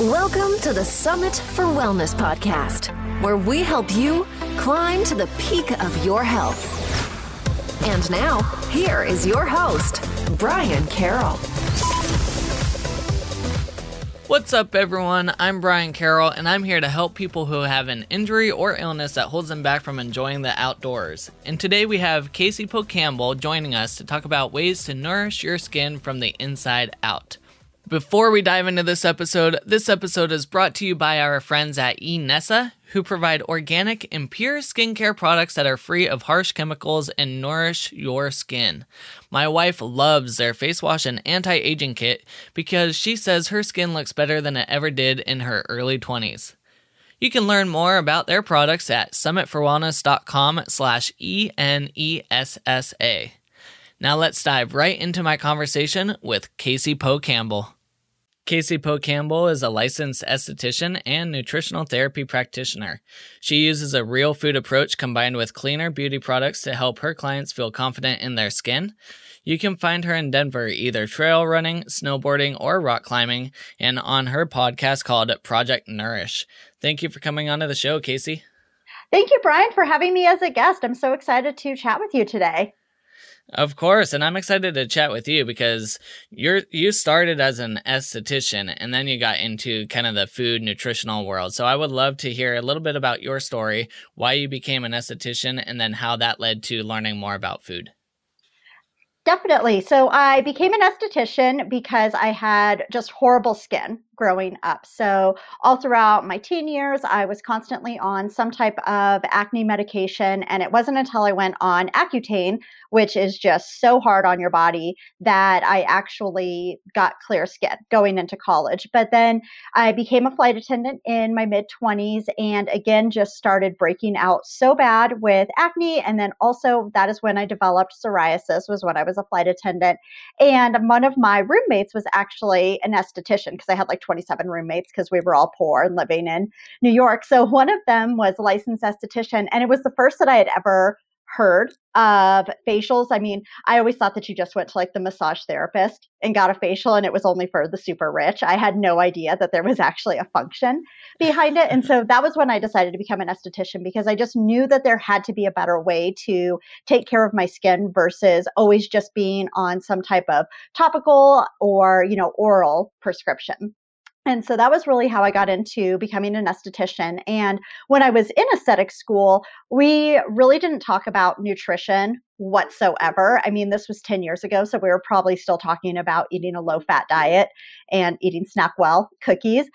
Welcome to the Summit for Wellness podcast, where we help you climb to the peak of your health. And now, here is your host, Brian Carroll. What's up, everyone? I'm Brian Carroll, and I'm here to help people who have an injury or illness that holds them back from enjoying the outdoors. And today we have Casey Poe Campbell joining us to talk about ways to nourish your skin from the inside out. Before we dive into this episode, this episode is brought to you by our friends at eNessa, who provide organic and pure skincare products that are free of harsh chemicals and nourish your skin. My wife loves their face wash and anti-aging kit because she says her skin looks better than it ever did in her early 20s. You can learn more about their products at summitforwellness.com slash E-N-E-S-S-A. Now let's dive right into my conversation with Casey Poe Campbell. Casey Poe Campbell is a licensed esthetician and nutritional therapy practitioner. She uses a real food approach combined with cleaner beauty products to help her clients feel confident in their skin. You can find her in Denver either trail running, snowboarding, or rock climbing, and on her podcast called Project Nourish. Thank you for coming onto the show, Casey. Thank you, Brian, for having me as a guest. I'm so excited to chat with you today. Of course, and I'm excited to chat with you because you're you started as an esthetician and then you got into kind of the food nutritional world. So I would love to hear a little bit about your story, why you became an esthetician and then how that led to learning more about food. Definitely. So I became an esthetician because I had just horrible skin growing up. So all throughout my teen years, I was constantly on some type of acne medication. And it wasn't until I went on Accutane, which is just so hard on your body, that I actually got clear skin going into college. But then I became a flight attendant in my mid 20s and again just started breaking out so bad with acne. And then also that is when I developed psoriasis, was when I was a flight attendant. And one of my roommates was actually an esthetician because I had like 27 roommates because we were all poor and living in New York. So one of them was a licensed esthetician and it was the first that I had ever heard of facials. I mean, I always thought that you just went to like the massage therapist and got a facial and it was only for the super rich. I had no idea that there was actually a function behind it. And so that was when I decided to become an esthetician because I just knew that there had to be a better way to take care of my skin versus always just being on some type of topical or, you know, oral prescription. And so that was really how I got into becoming an esthetician. And when I was in aesthetic school, we really didn't talk about nutrition whatsoever. I mean, this was 10 years ago, so we were probably still talking about eating a low fat diet and eating SnackWell cookies.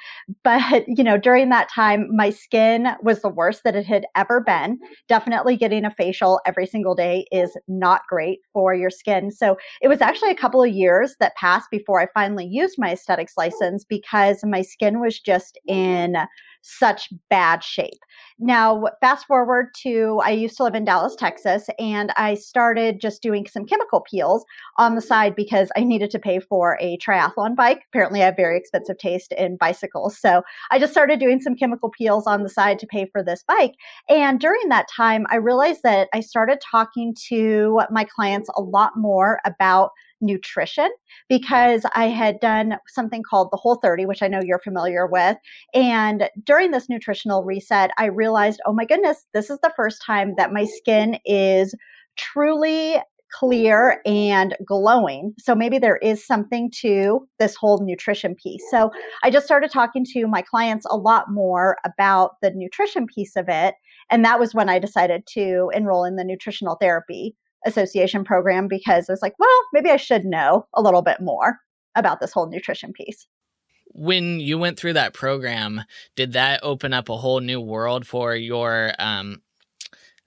But, you know, during that time, my skin was the worst that it had ever been. Definitely getting a facial every single day is not great for your skin. So it was actually a couple of years that passed before I finally used my aesthetics license because my skin was just in such bad shape. Now, fast forward to I used to live in Dallas, Texas, and I started just doing some chemical peels on the side because I needed to pay for a triathlon bike. Apparently, I have very expensive taste in bicycles. So I just started doing some chemical peels on the side to pay for this bike. And during that time, I realized that I started talking to my clients a lot more about nutrition because I had done something called the Whole 30, which I know you're familiar with. And during this nutritional reset, I realized, oh my goodness, this is the first time that my skin is truly clear and glowing. So maybe there is something to this whole nutrition piece. So I just started talking to my clients a lot more about the nutrition piece of it. And that was when I decided to enroll in the nutritional therapy association program because I was like, well, maybe I should know a little bit more about this whole nutrition piece. When you went through that program, did that open up a whole new world for your um,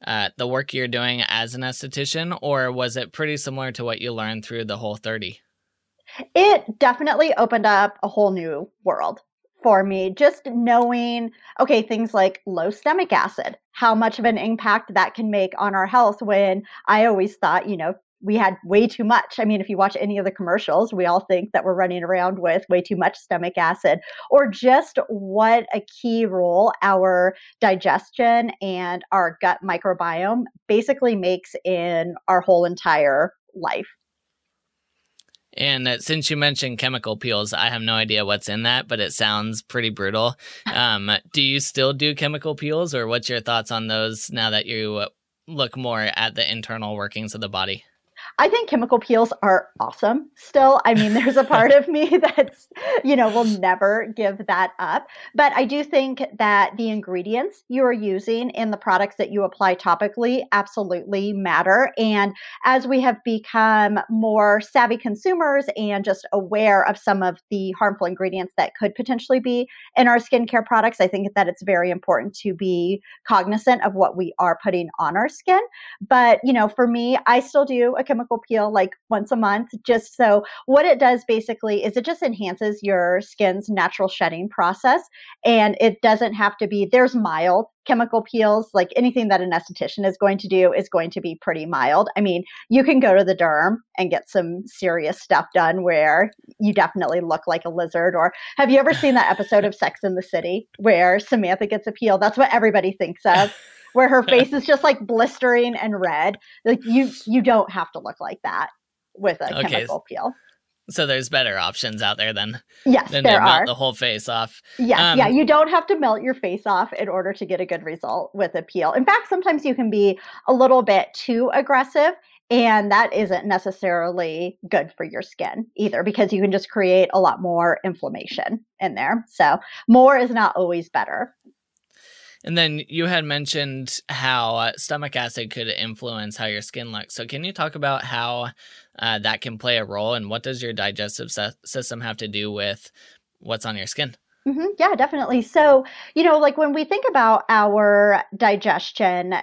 uh, the work you're doing as an esthetician, or was it pretty similar to what you learned through the whole 30? It definitely opened up a whole new world for me just knowing okay things like low stomach acid how much of an impact that can make on our health when i always thought you know we had way too much. I mean, if you watch any of the commercials, we all think that we're running around with way too much stomach acid, or just what a key role our digestion and our gut microbiome basically makes in our whole entire life. And uh, since you mentioned chemical peels, I have no idea what's in that, but it sounds pretty brutal. Um, do you still do chemical peels, or what's your thoughts on those now that you look more at the internal workings of the body? I think chemical peels are awesome still. I mean, there's a part of me that's, you know, will never give that up. But I do think that the ingredients you are using in the products that you apply topically absolutely matter. And as we have become more savvy consumers and just aware of some of the harmful ingredients that could potentially be in our skincare products, I think that it's very important to be cognizant of what we are putting on our skin. But, you know, for me, I still do a chemical chemical peel like once a month just so what it does basically is it just enhances your skin's natural shedding process and it doesn't have to be there's mild chemical peels like anything that an esthetician is going to do is going to be pretty mild. I mean you can go to the derm and get some serious stuff done where you definitely look like a lizard or have you ever seen that episode of Sex and the City where samantha gets a peel? That's what everybody thinks of where her face is just like blistering and red. Like you you don't have to look like that with a okay. chemical peel. So there's better options out there than yes, than there are. the whole face off. Yes, um, yeah, you don't have to melt your face off in order to get a good result with a peel. In fact, sometimes you can be a little bit too aggressive, and that isn't necessarily good for your skin either because you can just create a lot more inflammation in there. So more is not always better. And then you had mentioned how uh, stomach acid could influence how your skin looks. So can you talk about how uh, that can play a role and what does your digestive system have to do with what's on your skin? Mm-hmm. Yeah, definitely. So, you know, like when we think about our digestion,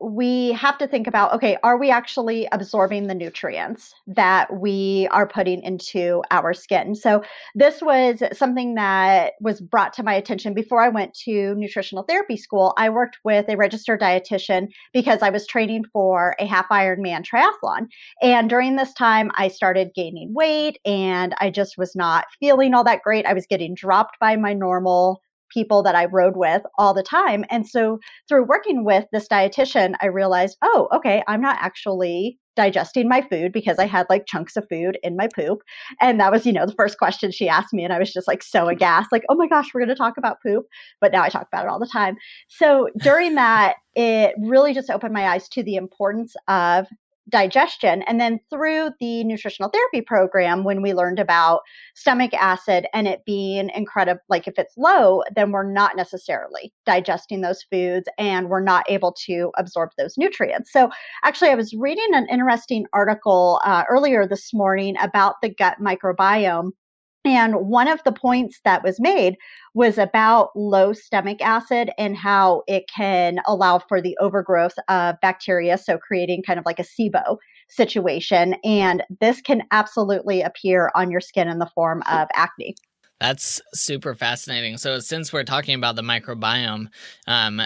we have to think about okay, are we actually absorbing the nutrients that we are putting into our skin? So, this was something that was brought to my attention before I went to nutritional therapy school. I worked with a registered dietitian because I was training for a half Ironman triathlon. And during this time, I started gaining weight and I just was not feeling all that great. I was getting dropped by my normal people that I rode with all the time. And so through working with this dietitian, I realized, oh, okay, I'm not actually digesting my food because I had like chunks of food in my poop. And that was, you know, the first question she asked me. And I was just like so aghast, like, oh my gosh, we're going to talk about poop. But now I talk about it all the time. So during that, it really just opened my eyes to the importance of digestion. And then through the nutritional therapy program, when we learned about stomach acid and it being incredible, like if it's low, then we're not necessarily digesting those foods and we're not able to absorb those nutrients. So, actually, I was reading an interesting article uh, earlier this morning about the gut microbiome and one of the points that was made was about low stomach acid and how it can allow for the overgrowth of bacteria, so creating kind of like a SIBO situation. And this can absolutely appear on your skin in the form of acne. That's super fascinating. So, since we're talking about the microbiome, um,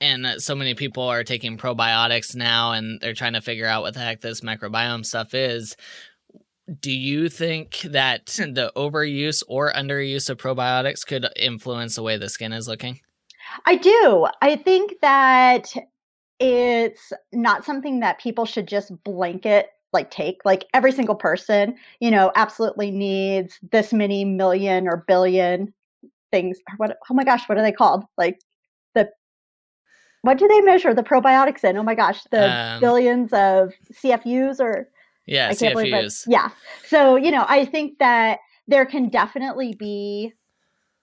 and so many people are taking probiotics now and they're trying to figure out what the heck this microbiome stuff is do you think that the overuse or underuse of probiotics could influence the way the skin is looking? I do. I think that it's not something that people should just blanket like take like every single person you know absolutely needs this many million or billion things what oh my gosh what are they called like the what do they measure the probiotics in oh my gosh the um, billions of cfus or yeah, I can't believe it. Yeah. So, you know, I think that there can definitely be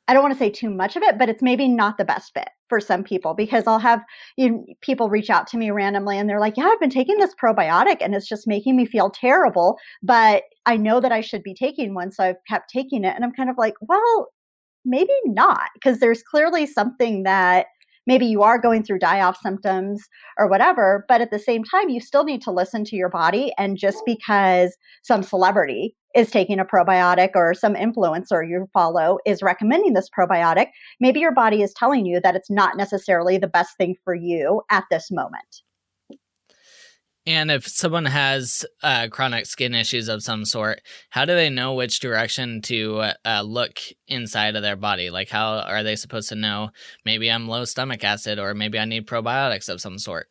I don't want to say too much of it, but it's maybe not the best fit for some people because I'll have you know, people reach out to me randomly and they're like, "Yeah, I've been taking this probiotic and it's just making me feel terrible, but I know that I should be taking one, so I've kept taking it." And I'm kind of like, "Well, maybe not because there's clearly something that maybe you are going through die off symptoms or whatever, but at the same time, you still need to listen to your body. And just because some celebrity is taking a probiotic or some influencer you follow is recommending this probiotic, maybe your body is telling you that it's not necessarily the best thing for you at this moment. And if someone has uh, chronic skin issues of some sort, how do they know which direction to uh, look inside of their body? Like, how are they supposed to know maybe I'm low stomach acid or maybe I need probiotics of some sort?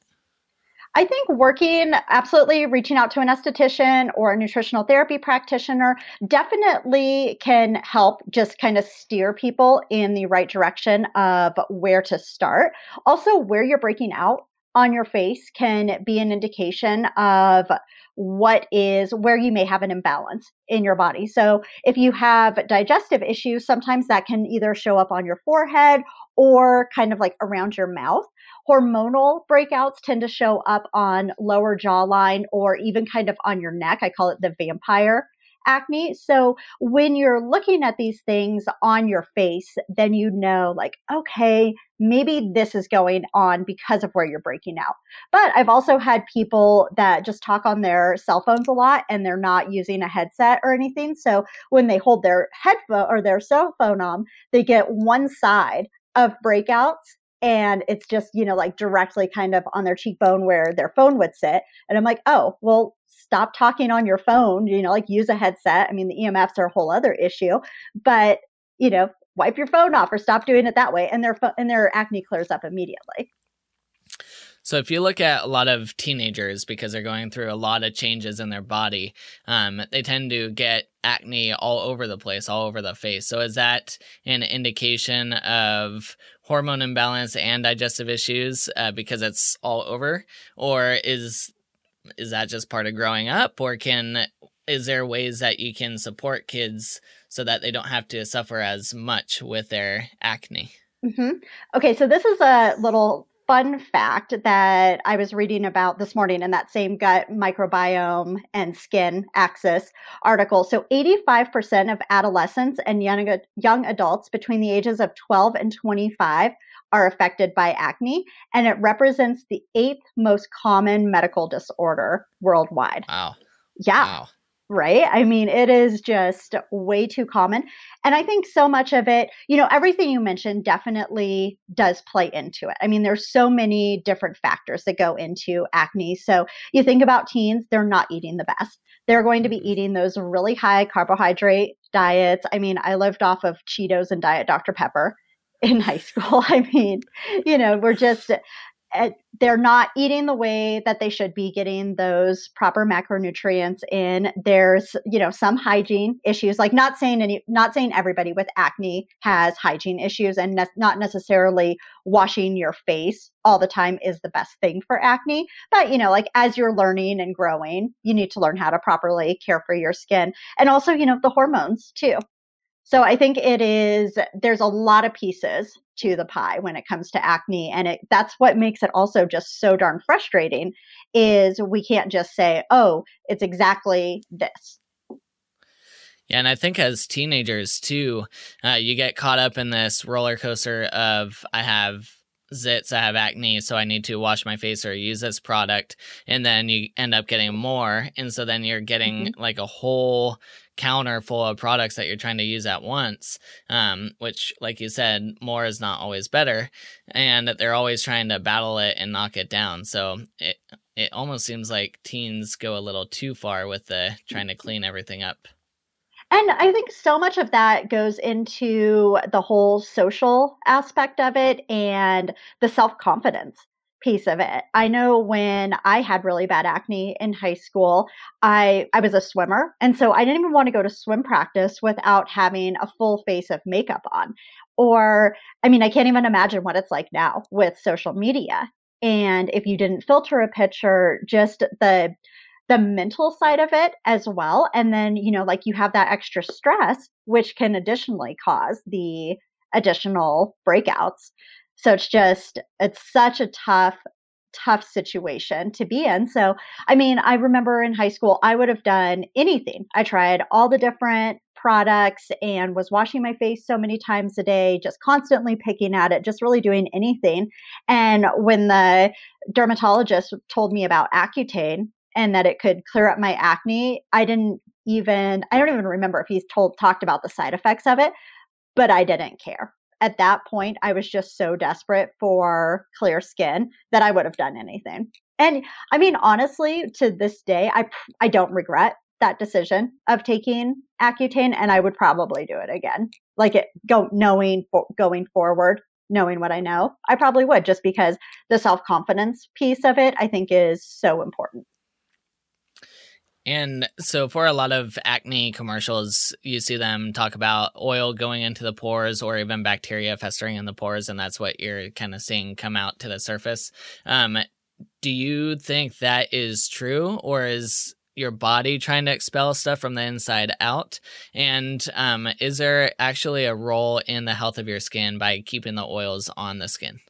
I think working, absolutely reaching out to an esthetician or a nutritional therapy practitioner definitely can help just kind of steer people in the right direction of where to start. Also, where you're breaking out on your face can be an indication of what is where you may have an imbalance in your body. So, if you have digestive issues, sometimes that can either show up on your forehead or kind of like around your mouth. Hormonal breakouts tend to show up on lower jawline or even kind of on your neck. I call it the vampire acne. So when you're looking at these things on your face, then you know, like, okay, maybe this is going on because of where you're breaking out. But I've also had people that just talk on their cell phones a lot and they're not using a headset or anything. So when they hold their headphone or their cell phone on, they get one side of breakouts and it's just you know like directly kind of on their cheekbone where their phone would sit and i'm like oh well stop talking on your phone you know like use a headset. I mean the emfs are a whole other issue but you know wipe your phone off or stop doing it that way and their and their acne clears up immediately. So if you look at a lot of teenagers because they're going through a lot of changes in their body, um, they tend to get acne all over the place, all over the face. So is that an indication of hormone imbalance and digestive issues uh, because it's all over, or is is that just part of growing up, or can is there ways that you can support kids so that they don't have to suffer as much with their acne? Mm-hmm. Okay, so this is a little fun fact that I was reading about this morning in that same gut microbiome and skin axis article. So, 85% of adolescents and young, young adults between the ages of 12 and 25 are affected by acne, and it represents the eighth most common medical disorder worldwide. Wow. Yeah. Wow right? I mean, it is just way too common. And I think so much of it, you know, everything you mentioned definitely does play into it. I mean, there's so many different factors that go into acne. So you think about teens, they're not eating the best. They're going to be mm-hmm. eating those really high carbohydrate diets. I mean, I lived off of Cheetos and Diet Dr. Pepper in high school. I mean, you know, we're just they're not eating the way that they should be getting those proper macronutrients in. There's you know some hygiene issues like not saying any not saying everybody with acne has hygiene issues and ne- not necessarily washing your face all the time is the best thing for acne but you know like as you're learning and growing you need to learn how to properly care for your skin and also you know the hormones too so I think it is there's a lot of pieces to the pie when it comes to acne and it that's what makes it also just so darn frustrating is we can't just say, "Oh, it's exactly this." Yeah, and I think as teenagers too, uh, you get caught up in this roller coaster of I have zits, I have acne, so I need to wash my face or use this product, and then you end up getting more, and so then you're getting mm-hmm. like a whole counter full of products that you're trying to use at once um, which like you said more is not always better and they're always trying to battle it and knock it down. So it it almost seems like teens go a little too far with the trying to clean everything up. And I think so much of that goes into the whole social aspect of it and the self confidence piece of it. I know when I had really bad acne in high school, I I was a swimmer, and so I didn't even want to go to swim practice without having a full face of makeup on. Or I mean, I can't even imagine what it's like now with social media. And if you didn't filter a picture, just the the mental side of it as well and then you know like you have that extra stress which can additionally cause the additional breakouts so it's just, it's such a tough, tough situation to be in. So, I mean, I remember in high school, I would have done anything. I tried all the different products and was washing my face so many times a day, just constantly picking at it, just really doing anything. And when the dermatologist told me about Accutane and that it could clear up my acne, I didn't even, I don't even remember if he's told, talked about the side effects of it, but I didn't care at that point, I was just so desperate for clear skin that I would have done anything. And I mean, honestly, to this day, I I don't regret that decision of taking Accutane, and I would probably do it again, like it go knowing going forward knowing what I know, I probably would just because the self confidence piece of it, I think, is so important. And so, for a lot of acne commercials, you see them talk about oil going into the pores or even bacteria festering in the pores, and that's what you're kind of seeing come out to the surface. Um, do you think that is true, or is your body trying to expel stuff from the inside out? And um, is there actually a role in the health of your skin by keeping the oils on the skin?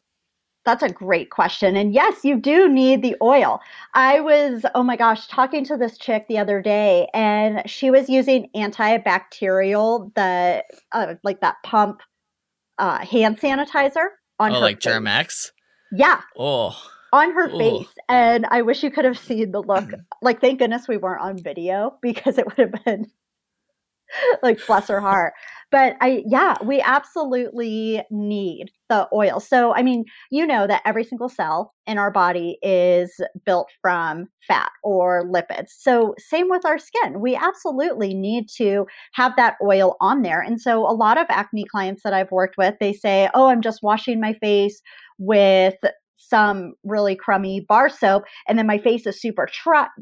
That's a great question. And yes, you do need the oil. I was, oh my gosh, talking to this chick the other day, and she was using antibacterial, the uh, like that pump uh, hand sanitizer on oh, her like face. Germ-X? Yeah. Oh. On her Ooh. face. And I wish you could have seen the look. Like, thank goodness we weren't on video because it would have been like bless her heart but i yeah we absolutely need the oil. So i mean you know that every single cell in our body is built from fat or lipids. So same with our skin. We absolutely need to have that oil on there. And so a lot of acne clients that i've worked with they say oh i'm just washing my face with some really crummy bar soap and then my face is super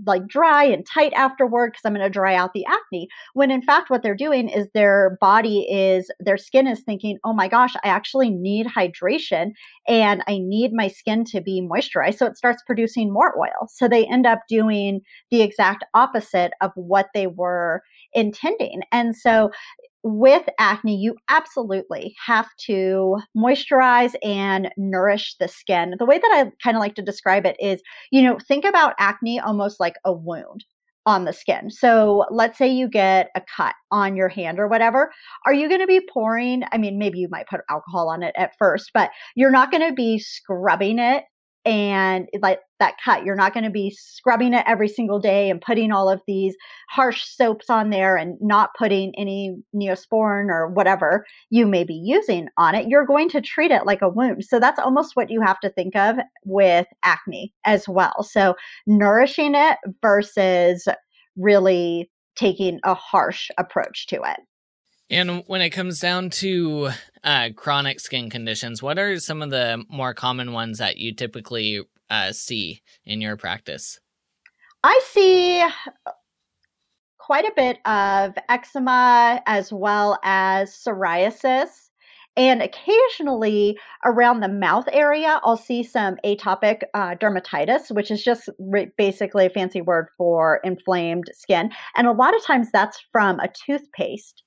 like dry and tight afterward because I'm going to dry out the acne. When in fact what they're doing is their body is their skin is thinking oh my gosh I actually need hydration and I need my skin to be moisturized. So it starts producing more oil. So they end up doing the exact opposite of what they were intending. And so with acne, you absolutely have to moisturize and nourish the skin. The way that I kind of like to describe it is, you know, think about acne almost like a wound on the skin. So let's say you get a cut on your hand or whatever. Are you going to be pouring? I mean, maybe you might put alcohol on it at first, but you're not going to be scrubbing it and like that cut you're not going to be scrubbing it every single day and putting all of these harsh soaps on there and not putting any neosporin or whatever you may be using on it. You're going to treat it like a wound. So that's almost what you have to think of with acne as well. So nourishing it versus really taking a harsh approach to it And when it comes down to uh, chronic skin conditions, what are some of the more common ones that you typically uh, see in your practice? I see quite a bit of eczema as well as psoriasis. And occasionally around the mouth area, I'll see some atopic uh, dermatitis, which is just re- basically a fancy word for inflamed skin. And a lot of times that's from a toothpaste.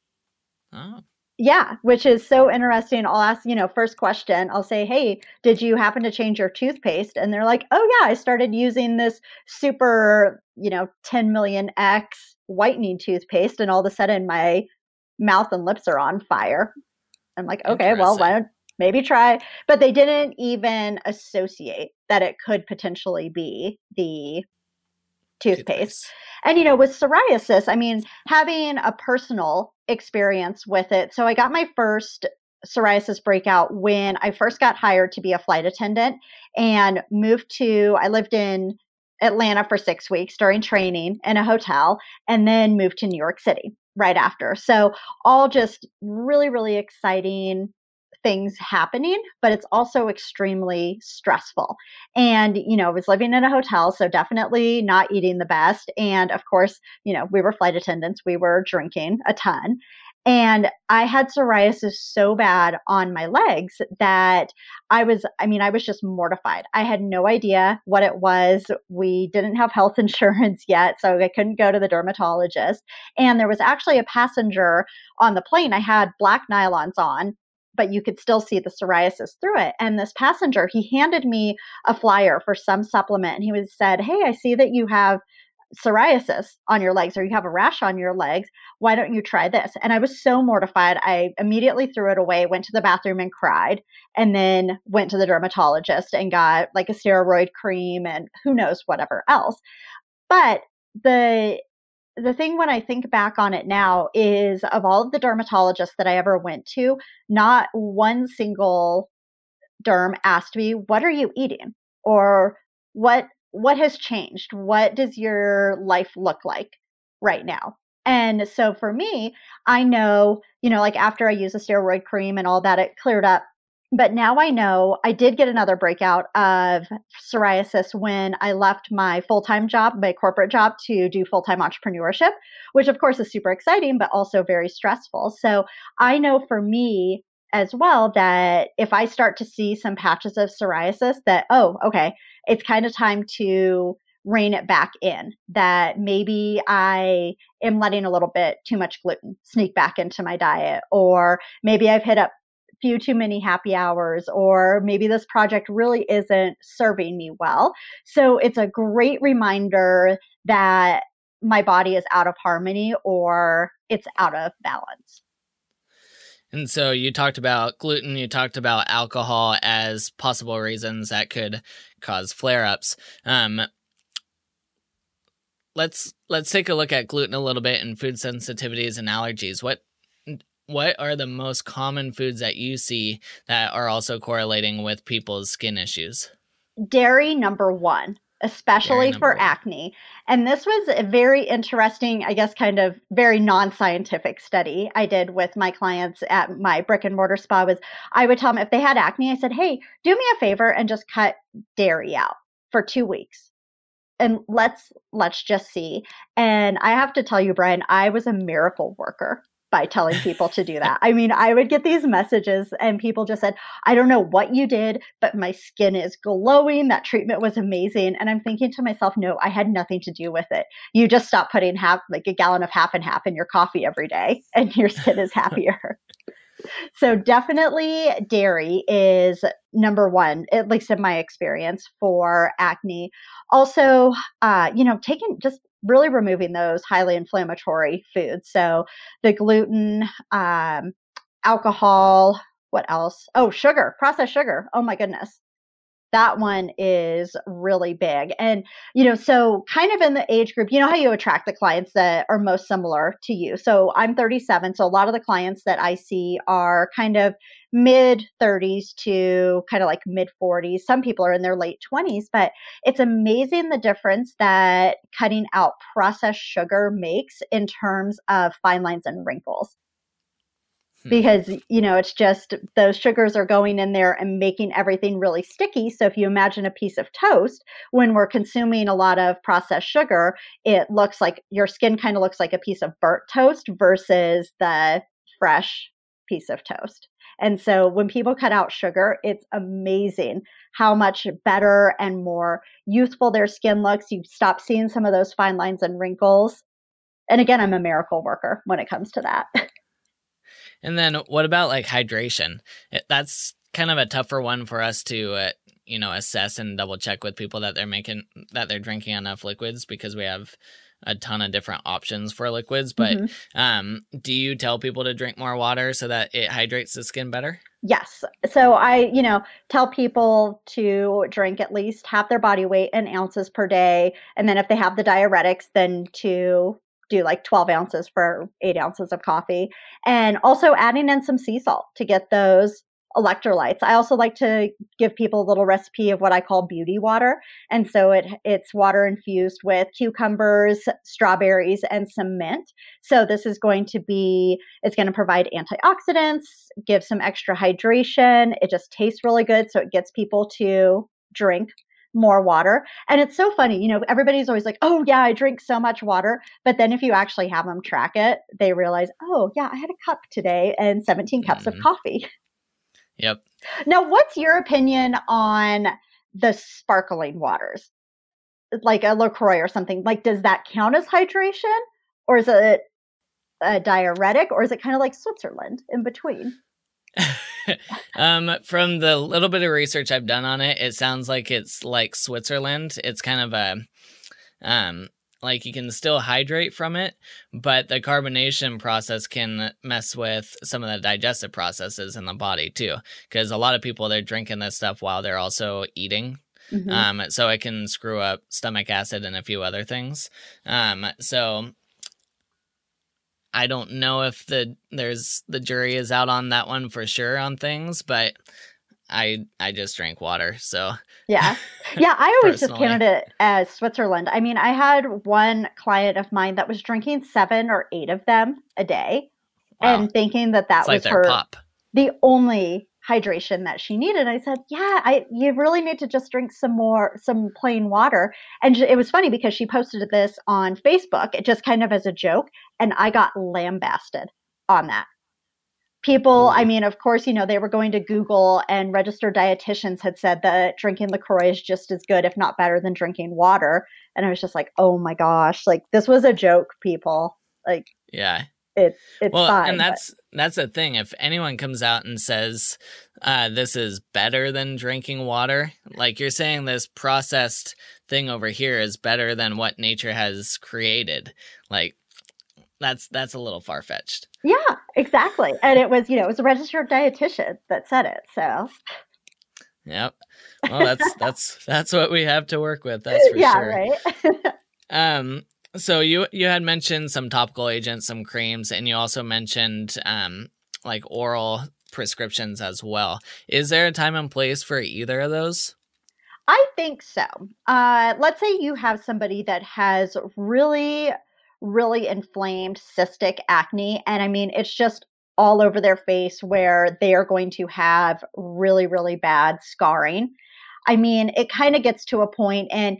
Oh. Yeah, which is so interesting. I'll ask, you know, first question, I'll say, Hey, did you happen to change your toothpaste? And they're like, Oh, yeah, I started using this super, you know, 10 million X whitening toothpaste. And all of a sudden my mouth and lips are on fire. I'm like, Okay, well, why don't maybe try? But they didn't even associate that it could potentially be the toothpaste. Toothpaste. And you know, with psoriasis, I mean, having a personal experience with it. So I got my first psoriasis breakout when I first got hired to be a flight attendant and moved to I lived in Atlanta for 6 weeks during training in a hotel and then moved to New York City right after. So all just really really exciting things happening, but it's also extremely stressful. And, you know, I was living in a hotel, so definitely not eating the best. And of course, you know, we were flight attendants, we were drinking a ton. And I had psoriasis so bad on my legs that I was, I mean, I was just mortified. I had no idea what it was. We didn't have health insurance yet, so I couldn't go to the dermatologist. And there was actually a passenger on the plane. I had black nylons on but you could still see the psoriasis through it. And this passenger, he handed me a flyer for some supplement and he was said, Hey, I see that you have psoriasis on your legs or you have a rash on your legs. Why don't you try this? And I was so mortified. I immediately threw it away, went to the bathroom and cried, and then went to the dermatologist and got like a steroid cream and who knows whatever else. But the the thing when I think back on it now is of all of the dermatologists that I ever went to, not one single derm asked me, "What are you eating?" or "What what has changed? What does your life look like right now?" And so for me, I know, you know, like after I use a steroid cream and all that, it cleared up but now I know I did get another breakout of psoriasis when I left my full time job, my corporate job, to do full time entrepreneurship, which of course is super exciting, but also very stressful. So I know for me as well that if I start to see some patches of psoriasis, that, oh, okay, it's kind of time to rein it back in that maybe I am letting a little bit too much gluten sneak back into my diet, or maybe I've hit up few too many happy hours, or maybe this project really isn't serving me well. So it's a great reminder that my body is out of harmony or it's out of balance. And so you talked about gluten, you talked about alcohol as possible reasons that could cause flare-ups. Um, let's let's take a look at gluten a little bit and food sensitivities and allergies. What what are the most common foods that you see that are also correlating with people's skin issues? Dairy number one, especially for one. acne. And this was a very interesting, I guess, kind of very non-scientific study I did with my clients at my brick and mortar spa was I would tell them if they had acne, I said, hey, do me a favor and just cut dairy out for two weeks and let's let's just see and i have to tell you brian i was a miracle worker by telling people to do that. I mean, I would get these messages and people just said, I don't know what you did, but my skin is glowing. That treatment was amazing. And I'm thinking to myself, no, I had nothing to do with it. You just stop putting half, like a gallon of half and half in your coffee every day and your skin is happier. So definitely dairy is number one, at least in my experience for acne. Also, uh, you know, taking just really removing those highly inflammatory foods. So the gluten, um, alcohol, what else? Oh, sugar, processed sugar. Oh my goodness. That one is really big. And, you know, so kind of in the age group, you know how you attract the clients that are most similar to you. So I'm 37. So a lot of the clients that I see are kind of mid 30s to kind of like mid 40s. Some people are in their late 20s, but it's amazing the difference that cutting out processed sugar makes in terms of fine lines and wrinkles. Hmm. Because, you know, it's just those sugars are going in there and making everything really sticky. So, if you imagine a piece of toast, when we're consuming a lot of processed sugar, it looks like your skin kind of looks like a piece of burnt toast versus the fresh piece of toast. And so when people cut out sugar, it's amazing how much better and more youthful their skin looks. You stop seeing some of those fine lines and wrinkles. And again, I'm a miracle worker when it comes to that. And then what about like hydration? That's kind of a tougher one for us to uh, you know assess and double check with people that they're making that they're drinking enough liquids because we have a ton of different options for liquids. But mm-hmm. um, do you tell people to drink more water so that it hydrates the skin better? Yes. So I, you know, tell people to drink at least half their body weight in ounces per day. And then if they have the diuretics, then to do like 12 ounces for eight ounces of coffee. And also adding in some sea salt to get those electrolytes. I also like to give people a little recipe of what I call beauty water. And so it it's water infused with cucumbers, strawberries and some mint. So this is going to be it's going to provide antioxidants, give some extra hydration. It just tastes really good so it gets people to drink more water. And it's so funny, you know, everybody's always like, "Oh yeah, I drink so much water." But then if you actually have them track it, they realize, "Oh, yeah, I had a cup today and 17 cups mm-hmm. of coffee." Yep. Now, what's your opinion on the sparkling waters? Like a LaCroix or something. Like, does that count as hydration? Or is it a diuretic? Or is it kind of like Switzerland in between? um, from the little bit of research I've done on it, it sounds like it's like Switzerland. It's kind of a um like you can still hydrate from it, but the carbonation process can mess with some of the digestive processes in the body too. Because a lot of people they're drinking this stuff while they're also eating. Mm-hmm. Um, so it can screw up stomach acid and a few other things. Um, so I don't know if the there's the jury is out on that one for sure on things, but I I just drank water. So yeah, yeah. I always just counted it as Switzerland. I mean, I had one client of mine that was drinking seven or eight of them a day, wow. and thinking that that it's was like her pop. the only hydration that she needed. I said, "Yeah, I you really need to just drink some more some plain water." And it was funny because she posted this on Facebook, it just kind of as a joke, and I got lambasted on that. People, I mm. mean, of course, you know, they were going to Google and registered dietitians had said that drinking LaCroix is just as good, if not better, than drinking water. And I was just like, oh my gosh, like this was a joke, people. Like, yeah, it's it's well, fine. and that's that's the thing. If anyone comes out and says uh, this is better than drinking water, like you're saying, this processed thing over here is better than what nature has created. Like that's that's a little far fetched. Yeah, exactly. And it was, you know, it was a registered dietitian that said it. So Yep. Well, that's that's that's what we have to work with. That's for yeah, sure. right. Um, so you you had mentioned some topical agents, some creams, and you also mentioned um like oral prescriptions as well. Is there a time and place for either of those? I think so. Uh, let's say you have somebody that has really, really inflamed cystic acne. And I mean, it's just all over their face where they are going to have really, really bad scarring. I mean, it kind of gets to a point, and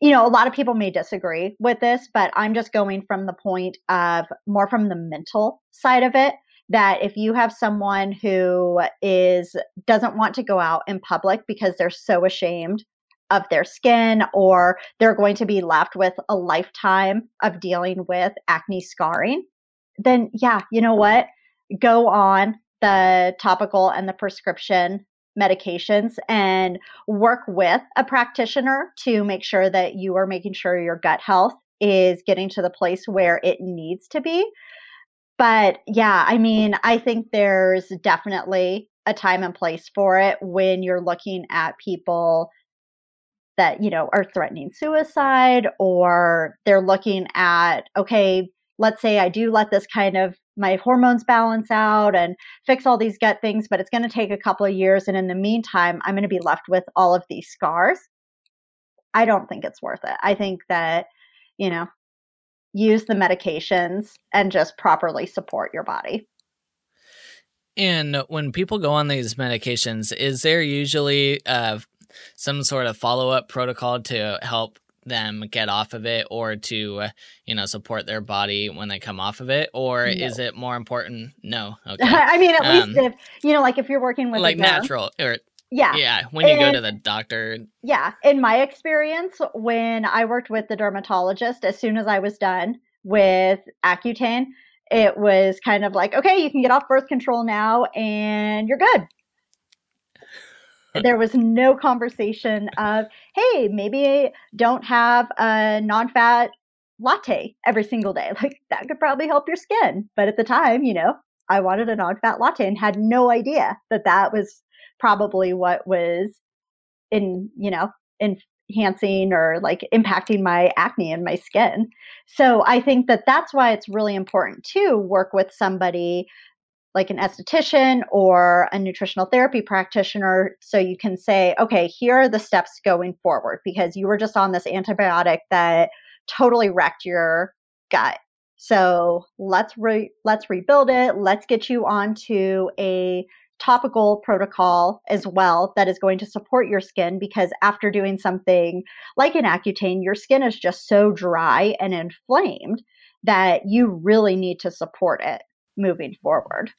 you know, a lot of people may disagree with this, but I'm just going from the point of more from the mental side of it that if you have someone who is doesn't want to go out in public because they're so ashamed of their skin or they're going to be left with a lifetime of dealing with acne scarring then yeah you know what? Go on the topical and the prescription medications and work with a practitioner to make sure that you are making sure your gut health is getting to the place where it needs to be. But yeah, I mean, I think there's definitely a time and place for it when you're looking at people that, you know, are threatening suicide or they're looking at, okay, let's say I do let this kind of my hormones balance out and fix all these gut things, but it's going to take a couple of years. And in the meantime, I'm going to be left with all of these scars. I don't think it's worth it. I think that, you know, use the medications and just properly support your body. And when people go on these medications, is there usually uh, some sort of follow up protocol to help them get off of it or to uh, you know support their body when they come off of it or no. is it more important? No. Okay. I mean at um, least if you know like if you're working with like natural or yeah. yeah when you and, go to the doctor. Yeah. In my experience when i worked with the dermatologist as soon as i was done with accutane it was kind of like okay you can get off birth control now and you're good there was no conversation of, hey, maybe I don't have a non fat latte every single day. Like that could probably help your skin. But at the time, you know, I wanted a non fat latte and had no idea that that was probably what was in, you know, enhancing or like impacting my acne and my skin. So I think that that's why it's really important to work with somebody like an esthetician or a nutritional therapy practitioner so you can say okay here are the steps going forward because you were just on this antibiotic that totally wrecked your gut. So let's re- let's rebuild it. Let's get you onto a topical protocol as well that is going to support your skin because after doing something like an accutane your skin is just so dry and inflamed that you really need to support it moving forward.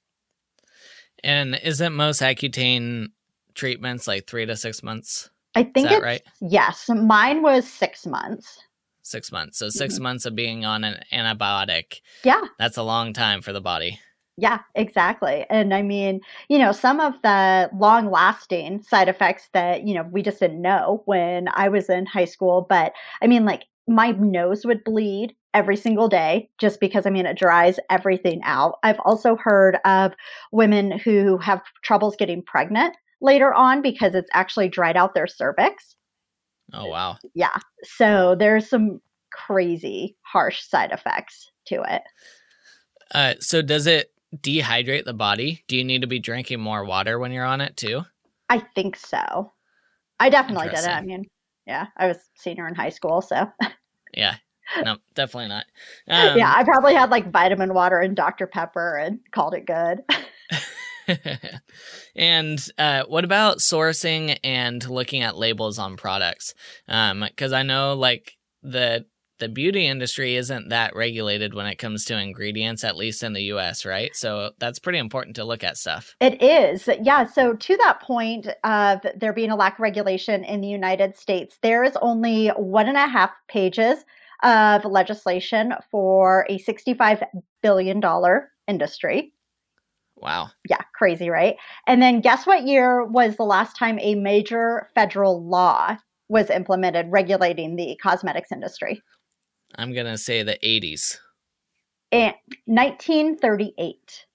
And isn't most Accutane treatments like three to six months? I think it's right. Yes, mine was six months. Six months. So 6 mm-hmm. months of being on an antibiotic. Yeah, that's a long time for the body. Yeah, exactly. And I mean, you know, some of the long lasting side effects that, you know, we just didn't know when I was in high school. But I mean, like my nose would bleed every single day just because I mean it dries everything out. I've also heard of women who have troubles getting pregnant later on because it's actually dried out their cervix. Oh wow. Yeah. So there's some crazy harsh side effects to it. Uh so does it dehydrate the body? Do you need to be drinking more water when you're on it too? I think so. I definitely did it. I mean, yeah, I was senior in high school, so yeah, no, definitely not. Um, yeah, I probably had like vitamin water and Dr. Pepper and called it good. and uh, what about sourcing and looking at labels on products? Because um, I know like the the beauty industry isn't that regulated when it comes to ingredients, at least in the US, right? So that's pretty important to look at stuff. It is. Yeah. So, to that point of there being a lack of regulation in the United States, there is only one and a half pages of legislation for a $65 billion industry. Wow. Yeah, crazy, right? And then guess what year was the last time a major federal law was implemented regulating the cosmetics industry? I'm going to say the 80s. And eh, 1938.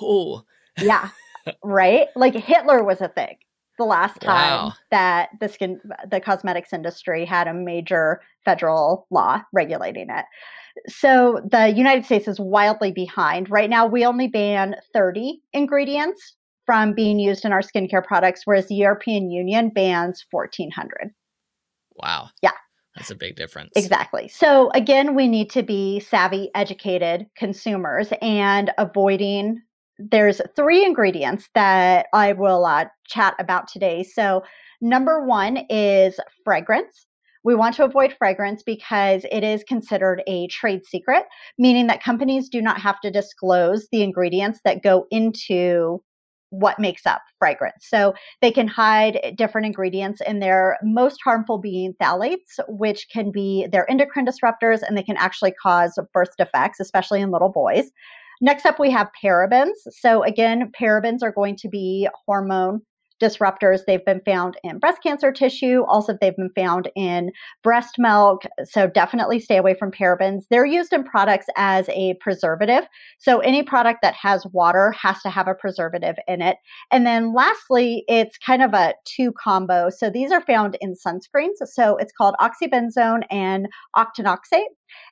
Oh. yeah, right? Like Hitler was a thing the last time wow. that the skin the cosmetics industry had a major federal law regulating it. So the United States is wildly behind. Right now we only ban 30 ingredients from being used in our skincare products whereas the European Union bans 1400. Wow. Yeah. That's a big difference. Exactly. So again, we need to be savvy, educated consumers and avoiding there's three ingredients that I will uh, chat about today. So, number one is fragrance. We want to avoid fragrance because it is considered a trade secret, meaning that companies do not have to disclose the ingredients that go into what makes up fragrance. So they can hide different ingredients in there, most harmful being phthalates, which can be their endocrine disruptors and they can actually cause birth defects, especially in little boys. Next up, we have parabens. So, again, parabens are going to be hormone disruptors. They've been found in breast cancer tissue. Also, they've been found in breast milk. So, definitely stay away from parabens. They're used in products as a preservative. So, any product that has water has to have a preservative in it. And then, lastly, it's kind of a two combo. So, these are found in sunscreens. So, it's called oxybenzone and octinoxate.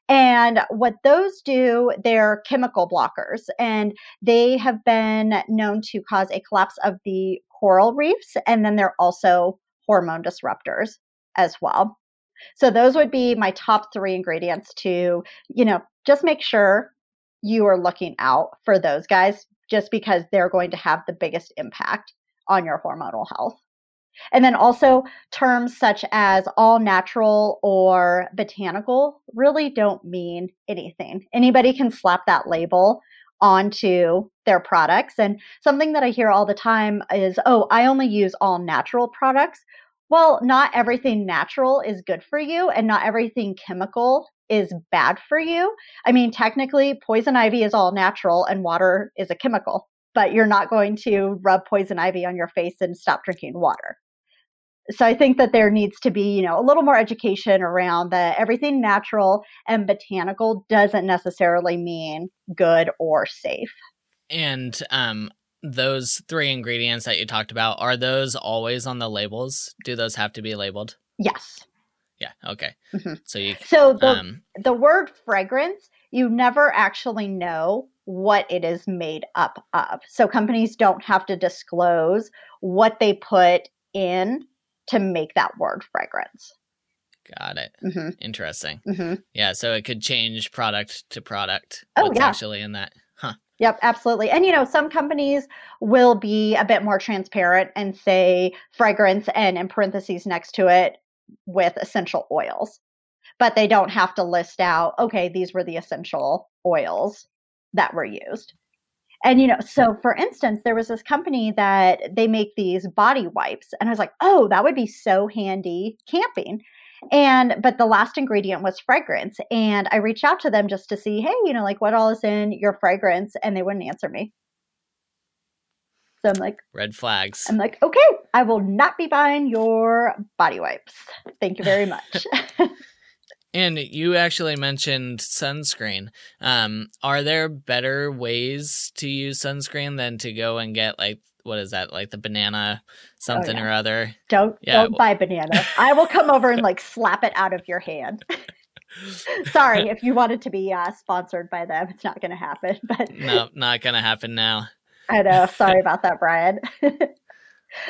And what those do, they're chemical blockers, and they have been known to cause a collapse of the coral reefs. And then they're also hormone disruptors as well. So those would be my top three ingredients to, you know, just make sure you are looking out for those guys just because they're going to have the biggest impact on your hormonal health. And then also terms such as all natural or botanical really don't mean anything. Anybody can slap that label onto their products. And something that I hear all the time is, oh, I only use all natural products. Well, not everything natural is good for you, and not everything chemical is bad for you. I mean, technically, poison ivy is all natural and water is a chemical, but you're not going to rub poison ivy on your face and stop drinking water so I think that there needs to be, you know, a little more education around that everything natural and botanical doesn't necessarily mean good or safe. And um those three ingredients that you talked about, are those always on the labels? Do those have to be labeled? Yes. Yeah, okay. Mm-hmm. So you So the um, the word fragrance, you never actually know what it is made up of. So companies don't have to disclose what they put in to make that word fragrance. Got it. Mm-hmm. Interesting. Mm-hmm. Yeah, so it could change product to product. Oh, yeah. actually in that. Huh. Yep, absolutely. And you know, some companies will be a bit more transparent and say fragrance and in parentheses next to it with essential oils. But they don't have to list out, okay, these were the essential oils that were used. And, you know, so for instance, there was this company that they make these body wipes. And I was like, oh, that would be so handy camping. And, but the last ingredient was fragrance. And I reached out to them just to see, hey, you know, like what all is in your fragrance? And they wouldn't answer me. So I'm like, red flags. I'm like, okay, I will not be buying your body wipes. Thank you very much. And you actually mentioned sunscreen. Um, are there better ways to use sunscreen than to go and get like what is that like the banana something oh, yeah. or other? Don't yeah. don't buy banana. I will come over and like slap it out of your hand. Sorry, if you wanted to be uh, sponsored by them, it's not going to happen. But no, not going to happen now. I know. Sorry about that, Brian.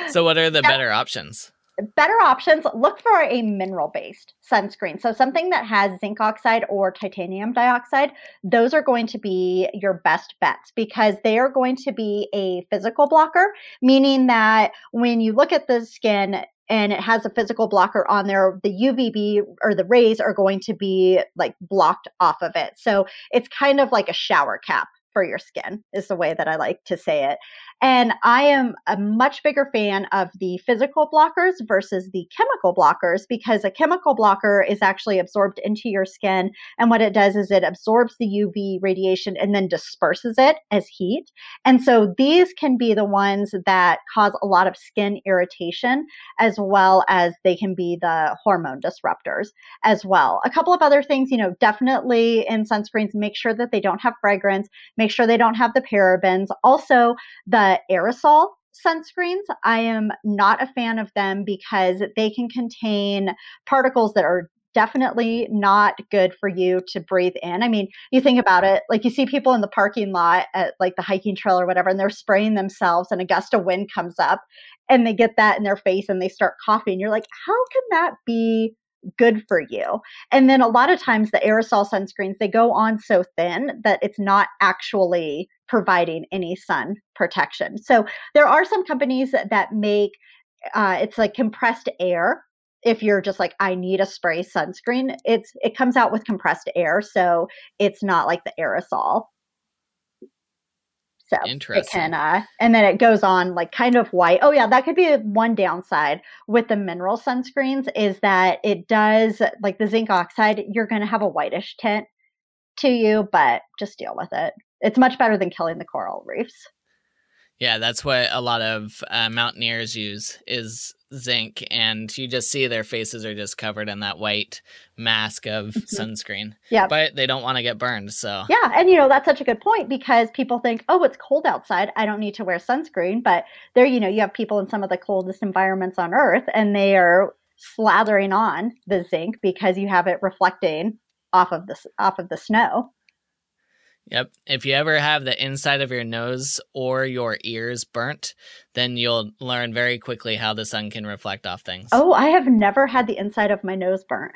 so, what are the yeah. better options? Better options look for a mineral based sunscreen. So something that has zinc oxide or titanium dioxide those are going to be your best bets because they are going to be a physical blocker meaning that when you look at the skin and it has a physical blocker on there the uvb or the rays are going to be like blocked off of it. So it's kind of like a shower cap for your skin is the way that I like to say it. And I am a much bigger fan of the physical blockers versus the chemical blockers because a chemical blocker is actually absorbed into your skin. And what it does is it absorbs the UV radiation and then disperses it as heat. And so these can be the ones that cause a lot of skin irritation, as well as they can be the hormone disruptors as well. A couple of other things, you know, definitely in sunscreens, make sure that they don't have fragrance, make sure they don't have the parabens. Also, the aerosol sunscreens. I am not a fan of them because they can contain particles that are definitely not good for you to breathe in. I mean, you think about it, like you see people in the parking lot at like the hiking trail or whatever, and they're spraying themselves, and a gust of wind comes up and they get that in their face and they start coughing. You're like, how can that be good for you. And then a lot of times the aerosol sunscreens, they go on so thin that it's not actually providing any sun protection. So there are some companies that, that make uh, it's like compressed air. If you're just like, I need a spray sunscreen, it's it comes out with compressed air, so it's not like the aerosol. So it can, uh, and then it goes on like kind of white. Oh yeah, that could be one downside with the mineral sunscreens is that it does like the zinc oxide. You're going to have a whitish tint to you, but just deal with it. It's much better than killing the coral reefs. Yeah, that's what a lot of uh, mountaineers use is zinc, and you just see their faces are just covered in that white mask of mm-hmm. sunscreen. Yeah, but they don't want to get burned. So yeah, and you know that's such a good point because people think, oh, it's cold outside, I don't need to wear sunscreen. But there, you know, you have people in some of the coldest environments on Earth, and they are slathering on the zinc because you have it reflecting off of the off of the snow. Yep. If you ever have the inside of your nose or your ears burnt, then you'll learn very quickly how the sun can reflect off things. Oh, I have never had the inside of my nose burnt.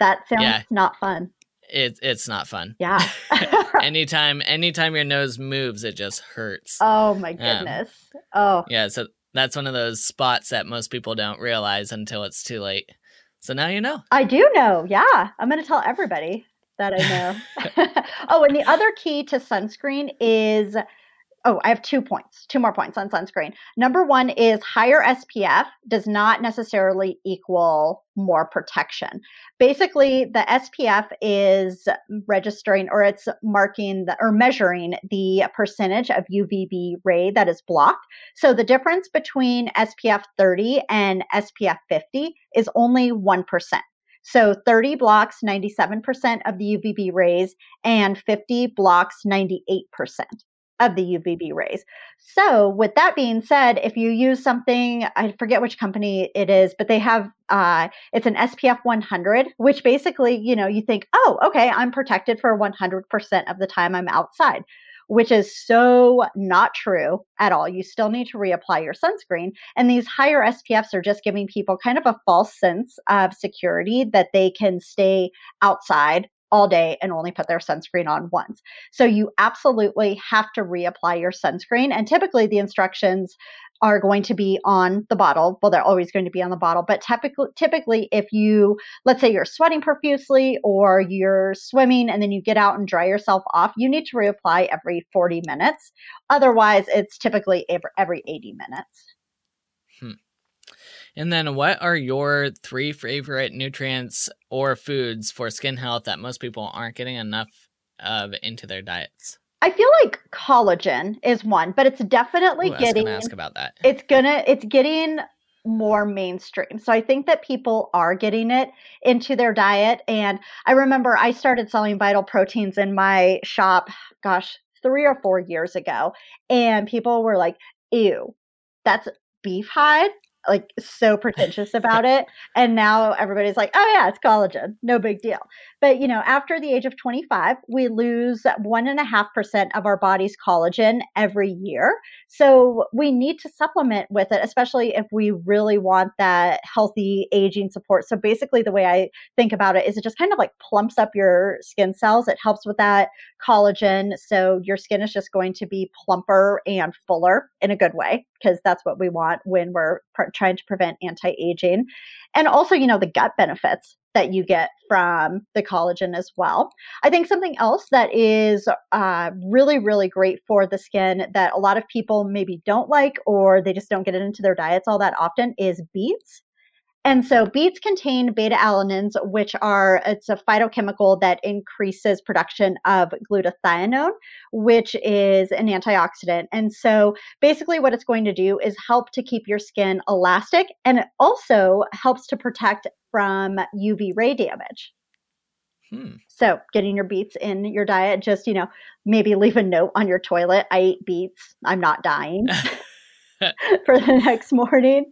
That sounds yeah. not fun. It, it's not fun. Yeah. anytime anytime your nose moves, it just hurts. Oh my goodness. Um, oh. Yeah, so that's one of those spots that most people don't realize until it's too late. So now you know. I do know. Yeah. I'm going to tell everybody that I know. oh, and the other key to sunscreen is oh, I have two points, two more points on sunscreen. Number one is higher SPF does not necessarily equal more protection. Basically, the SPF is registering or it's marking the, or measuring the percentage of UVB ray that is blocked. So the difference between SPF 30 and SPF 50 is only 1%. So 30 blocks 97% of the UVB rays and 50 blocks 98% of the UVB rays. So, with that being said, if you use something, I forget which company it is, but they have uh, it's an SPF 100, which basically, you know, you think, oh, okay, I'm protected for 100% of the time I'm outside which is so not true at all. You still need to reapply your sunscreen. And these higher SPFs are just giving people kind of a false sense of security that they can stay outside all day and only put their sunscreen on once. So you absolutely have to reapply your sunscreen. And typically the instructions are going to be on the bottle. Well, they're always going to be on the bottle, but typically, typically, if you, let's say you're sweating profusely or you're swimming and then you get out and dry yourself off, you need to reapply every 40 minutes. Otherwise, it's typically every, every 80 minutes. Hmm. And then, what are your three favorite nutrients or foods for skin health that most people aren't getting enough of into their diets? I feel like collagen is one, but it's definitely Ooh, getting. ask about that. It's gonna. It's getting more mainstream. So I think that people are getting it into their diet. And I remember I started selling vital proteins in my shop. Gosh, three or four years ago, and people were like, "Ew, that's beef hide." like so pretentious about it and now everybody's like oh yeah it's collagen no big deal But, you know, after the age of 25, we lose one and a half percent of our body's collagen every year. So we need to supplement with it, especially if we really want that healthy aging support. So basically, the way I think about it is it just kind of like plumps up your skin cells. It helps with that collagen. So your skin is just going to be plumper and fuller in a good way because that's what we want when we're pr- trying to prevent anti aging. And also, you know, the gut benefits that you get from the collagen as well. I think something else that is uh, really, really great for the skin that a lot of people maybe don't like or they just don't get it into their diets all that often is beets. And so beets contain beta alanines, which are it's a phytochemical that increases production of glutathione, which is an antioxidant. And so basically what it's going to do is help to keep your skin elastic and it also helps to protect from UV ray damage. Hmm. So, getting your beets in your diet, just, you know, maybe leave a note on your toilet. I eat beets. I'm not dying for the next morning.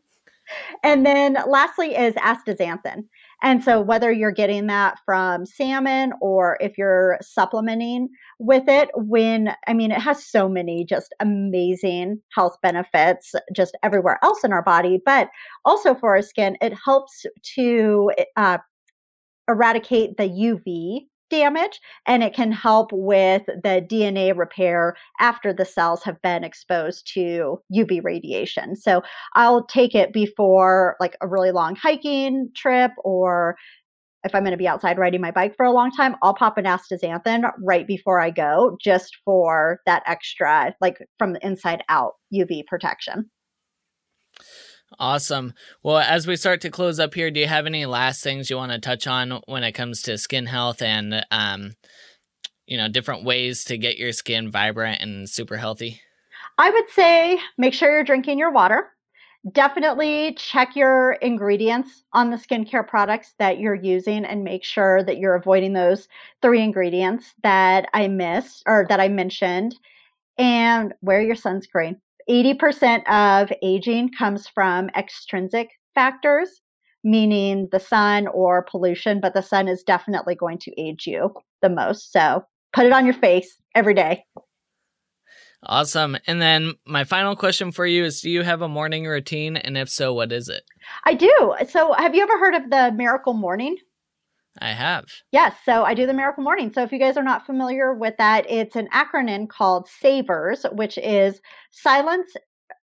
And then lastly is astaxanthin. And so whether you're getting that from salmon or if you're supplementing with it, when I mean, it has so many just amazing health benefits just everywhere else in our body, but also for our skin, it helps to uh, eradicate the UV damage and it can help with the DNA repair after the cells have been exposed to UV radiation. So I'll take it before like a really long hiking trip or if I'm going to be outside riding my bike for a long time, I'll pop an astaxanthin right before I go just for that extra like from the inside out UV protection. Awesome. Well, as we start to close up here, do you have any last things you want to touch on when it comes to skin health and, um, you know, different ways to get your skin vibrant and super healthy? I would say make sure you're drinking your water. Definitely check your ingredients on the skincare products that you're using and make sure that you're avoiding those three ingredients that I missed or that I mentioned. And wear your sunscreen 80% of aging comes from extrinsic factors, meaning the sun or pollution, but the sun is definitely going to age you the most. So put it on your face every day. Awesome. And then my final question for you is Do you have a morning routine? And if so, what is it? I do. So, have you ever heard of the miracle morning? I have. Yes. So I do the Miracle Morning. So if you guys are not familiar with that, it's an acronym called SAVERS, which is silence,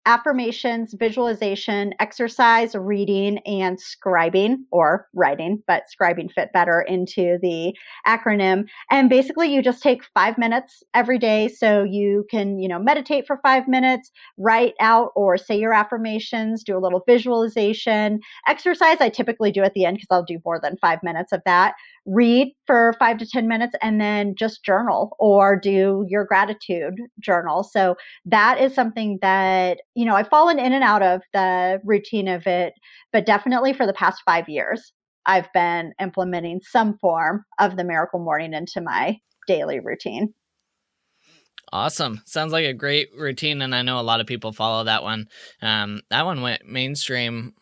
affirmations, visualization, exercise, reading, and scribing or writing, but scribing fit better into the acronym. And basically, you just take five minutes every day. So you can, you know, meditate for five minutes, write out or say your affirmations, do a little visualization. Exercise, I typically do at the end because I'll do more than five minutes of that read for five to 10 minutes and then just journal or do your gratitude journal. So that is something that, you know, I've fallen in and out of the routine of it, but definitely for the past five years, I've been implementing some form of the miracle morning into my daily routine. Awesome. Sounds like a great routine. And I know a lot of people follow that one. Um, that one went mainstream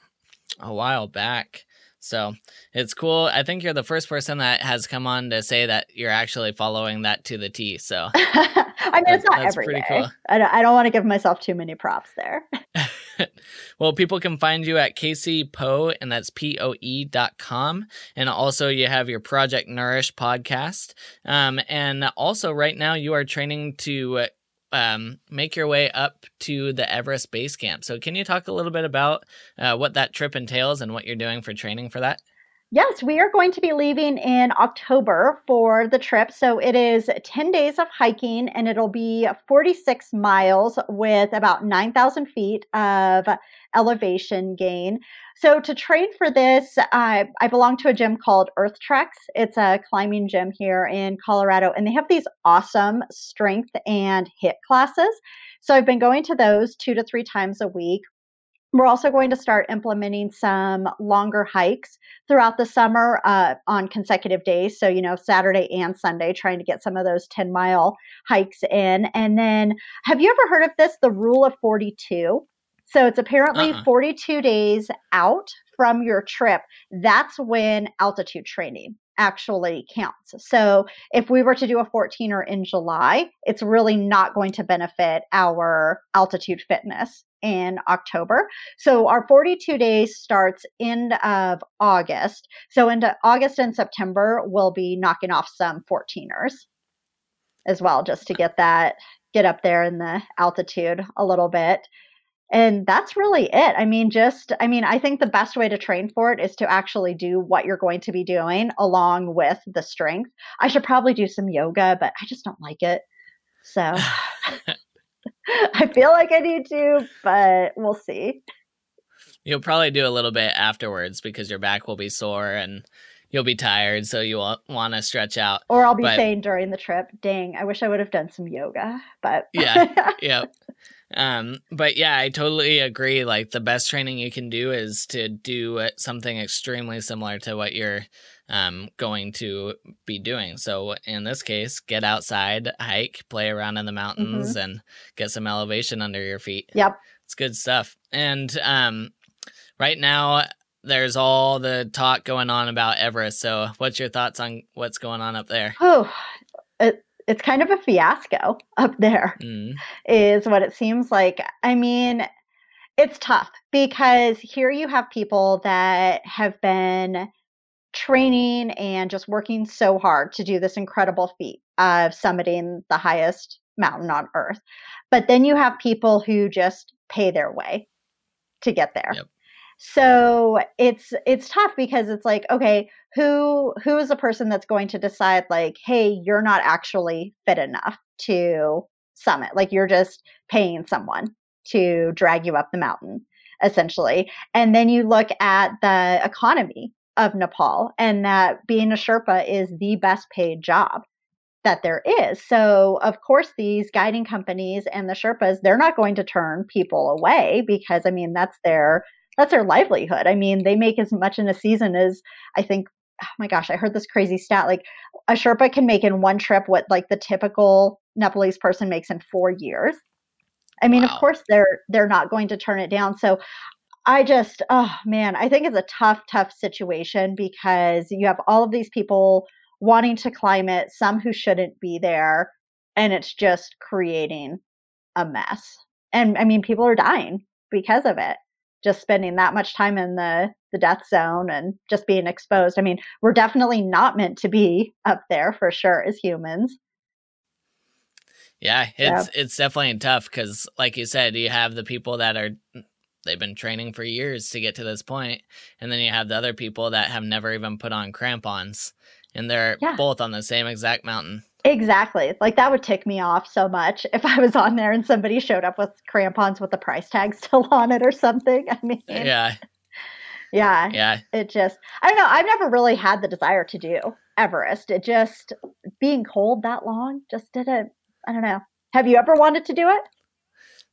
a while back. So it's cool. I think you're the first person that has come on to say that you're actually following that to the T. So I mean, it's not every day. Cool. I don't, I don't want to give myself too many props there. well, people can find you at Casey Poe, and that's P O E dot com. And also, you have your Project Nourish podcast. Um, and also, right now, you are training to um, make your way up to the Everest Base Camp. So, can you talk a little bit about uh, what that trip entails and what you're doing for training for that? Yes, we are going to be leaving in October for the trip. So it is 10 days of hiking and it'll be 46 miles with about 9,000 feet of elevation gain. So to train for this, uh, I belong to a gym called Earth Treks. It's a climbing gym here in Colorado, and they have these awesome strength and HIIT classes. So I've been going to those two to three times a week. We're also going to start implementing some longer hikes throughout the summer uh, on consecutive days. So, you know, Saturday and Sunday, trying to get some of those 10 mile hikes in. And then, have you ever heard of this, the rule of 42? So, it's apparently uh-uh. 42 days out from your trip. That's when altitude training actually counts. So if we were to do a 14er in July, it's really not going to benefit our altitude fitness in October. So our 42 days starts end of August. So into August and September, we'll be knocking off some 14ers as well, just to get that, get up there in the altitude a little bit. And that's really it. I mean, just, I mean, I think the best way to train for it is to actually do what you're going to be doing along with the strength. I should probably do some yoga, but I just don't like it. So I feel like I need to, but we'll see. You'll probably do a little bit afterwards because your back will be sore and you'll be tired, so you won't want to stretch out. Or I'll be but, saying during the trip, dang, I wish I would have done some yoga. But yeah, yeah. Um, but yeah, I totally agree. Like the best training you can do is to do something extremely similar to what you're um, going to be doing. So in this case, get outside, hike, play around in the mountains, mm-hmm. and get some elevation under your feet. Yep, it's good stuff. And um, right now, there's all the talk going on about Everest. So, what's your thoughts on what's going on up there? Oh, it, it's kind of a fiasco up there, mm. is what it seems like. I mean, it's tough because here you have people that have been training and just working so hard to do this incredible feat of summiting the highest mountain on earth. But then you have people who just pay their way to get there. Yep so it's it's tough because it's like okay who who is the person that's going to decide like hey you're not actually fit enough to summit like you're just paying someone to drag you up the mountain essentially. And then you look at the economy of nepal and that being a sherpa is the best paid job that there is. So of course these guiding companies and the sherpas they're not going to turn people away because i mean that's their that's their livelihood. I mean, they make as much in a season as I think oh my gosh, I heard this crazy stat like a Sherpa can make in one trip what like the typical Nepalese person makes in 4 years. I mean, wow. of course they're they're not going to turn it down. So I just oh man, I think it's a tough tough situation because you have all of these people wanting to climb it, some who shouldn't be there, and it's just creating a mess. And I mean, people are dying because of it just spending that much time in the the death zone and just being exposed. I mean, we're definitely not meant to be up there for sure as humans. Yeah, it's it's definitely tough because, like you said, you have the people that are mm, they've been training for years to get to this point, and then you have the other people that have never even put on crampons, and they're yeah. both on the same exact mountain. Exactly. Like that would tick me off so much if I was on there and somebody showed up with crampons with the price tag still on it or something. I mean, yeah. Yeah. Yeah. It just, I don't know. I've never really had the desire to do Everest. It just, being cold that long just didn't, I don't know. Have you ever wanted to do it?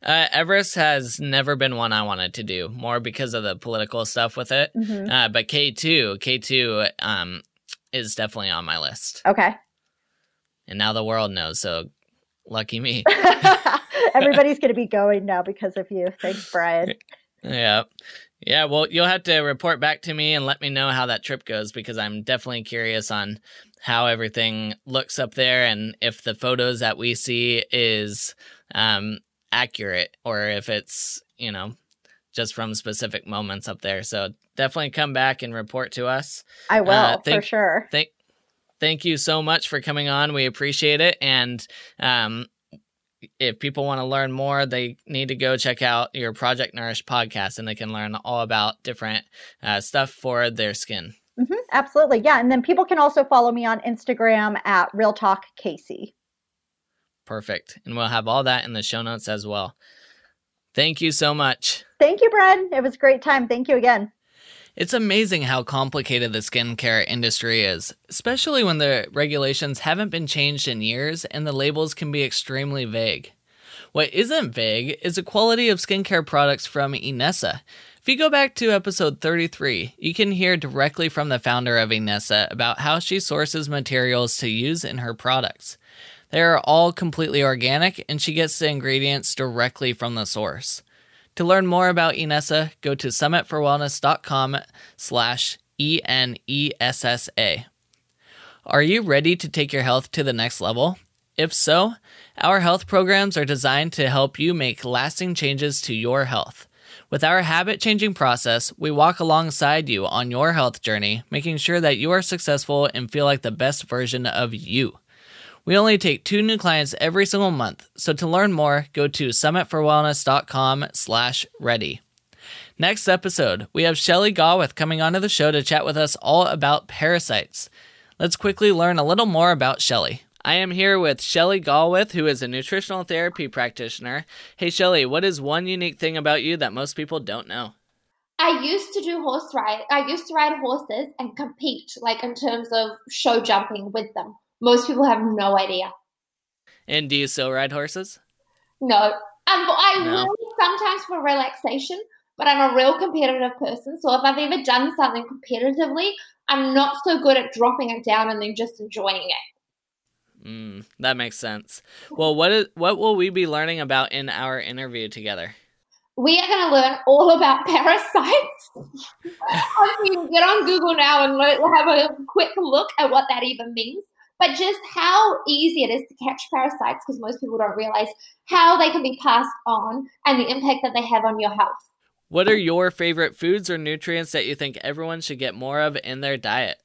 Uh, Everest has never been one I wanted to do, more because of the political stuff with it. Mm-hmm. Uh, but K2, K2 um, is definitely on my list. Okay and now the world knows. So lucky me. Everybody's going to be going now because of you. Thanks, Brian. Yeah. Yeah, well, you'll have to report back to me and let me know how that trip goes because I'm definitely curious on how everything looks up there and if the photos that we see is um, accurate or if it's, you know, just from specific moments up there. So definitely come back and report to us. I will, uh, thank, for sure. Thank, thank you so much for coming on. We appreciate it. And um, if people want to learn more, they need to go check out your Project Nourish podcast and they can learn all about different uh, stuff for their skin. Mm-hmm, absolutely. Yeah. And then people can also follow me on Instagram at Real Talk Casey. Perfect. And we'll have all that in the show notes as well. Thank you so much. Thank you, Brad. It was a great time. Thank you again. It's amazing how complicated the skincare industry is, especially when the regulations haven't been changed in years and the labels can be extremely vague. What isn't vague is the quality of skincare products from Enessa. If you go back to episode 33, you can hear directly from the founder of Enessa about how she sources materials to use in her products. They are all completely organic and she gets the ingredients directly from the source. To learn more about Enessa, go to summitforwellness.com slash E-N-E-S-S-A. Are you ready to take your health to the next level? If so, our health programs are designed to help you make lasting changes to your health. With our habit changing process, we walk alongside you on your health journey, making sure that you are successful and feel like the best version of you. We only take two new clients every single month, so to learn more, go to summitforwellness.com slash ready. Next episode, we have Shelly Gawith coming onto the show to chat with us all about parasites. Let's quickly learn a little more about Shelly. I am here with Shelly Gawith, who is a nutritional therapy practitioner. Hey, Shelly, what is one unique thing about you that most people don't know? I used to do horse ride. I used to ride horses and compete, like in terms of show jumping with them. Most people have no idea. And do you still ride horses? No. Um, I no. will sometimes for relaxation, but I'm a real competitive person. So if I've ever done something competitively, I'm not so good at dropping it down and then just enjoying it. Mm, that makes sense. Well, what is what will we be learning about in our interview together? We are going to learn all about parasites. you can get on Google now and have a quick look at what that even means. But just how easy it is to catch parasites, because most people don't realize how they can be passed on and the impact that they have on your health. What are your favorite foods or nutrients that you think everyone should get more of in their diet?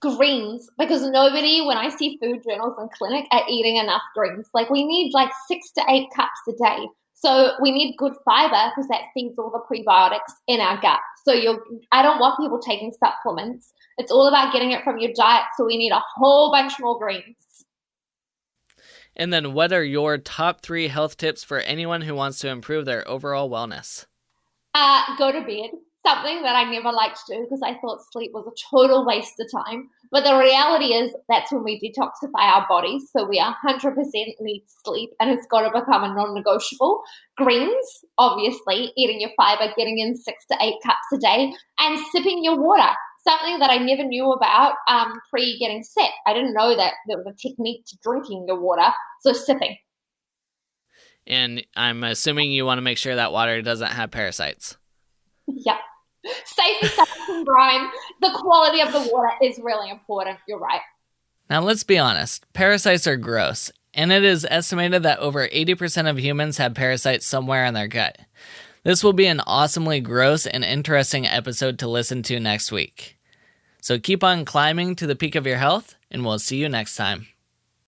greens because nobody when i see food journals in clinic are eating enough greens like we need like six to eight cups a day so we need good fiber because that feeds all the prebiotics in our gut so you i don't want people taking supplements it's all about getting it from your diet so we need a whole bunch more greens and then what are your top three health tips for anyone who wants to improve their overall wellness uh, go to bed something that I never liked to do because I thought sleep was a total waste of time. But the reality is that's when we detoxify our bodies. So we 100% need sleep and it's got to become a non negotiable. Greens, obviously, eating your fiber, getting in six to eight cups a day, and sipping your water. Something that I never knew about um, pre getting sick. I didn't know that there was a technique to drinking your water. So sipping. And I'm assuming you want to make sure that water doesn't have parasites. Yeah. Safe establishing brine. The quality of the water is really important. You're right. Now, let's be honest parasites are gross, and it is estimated that over 80% of humans have parasites somewhere in their gut. This will be an awesomely gross and interesting episode to listen to next week. So keep on climbing to the peak of your health, and we'll see you next time.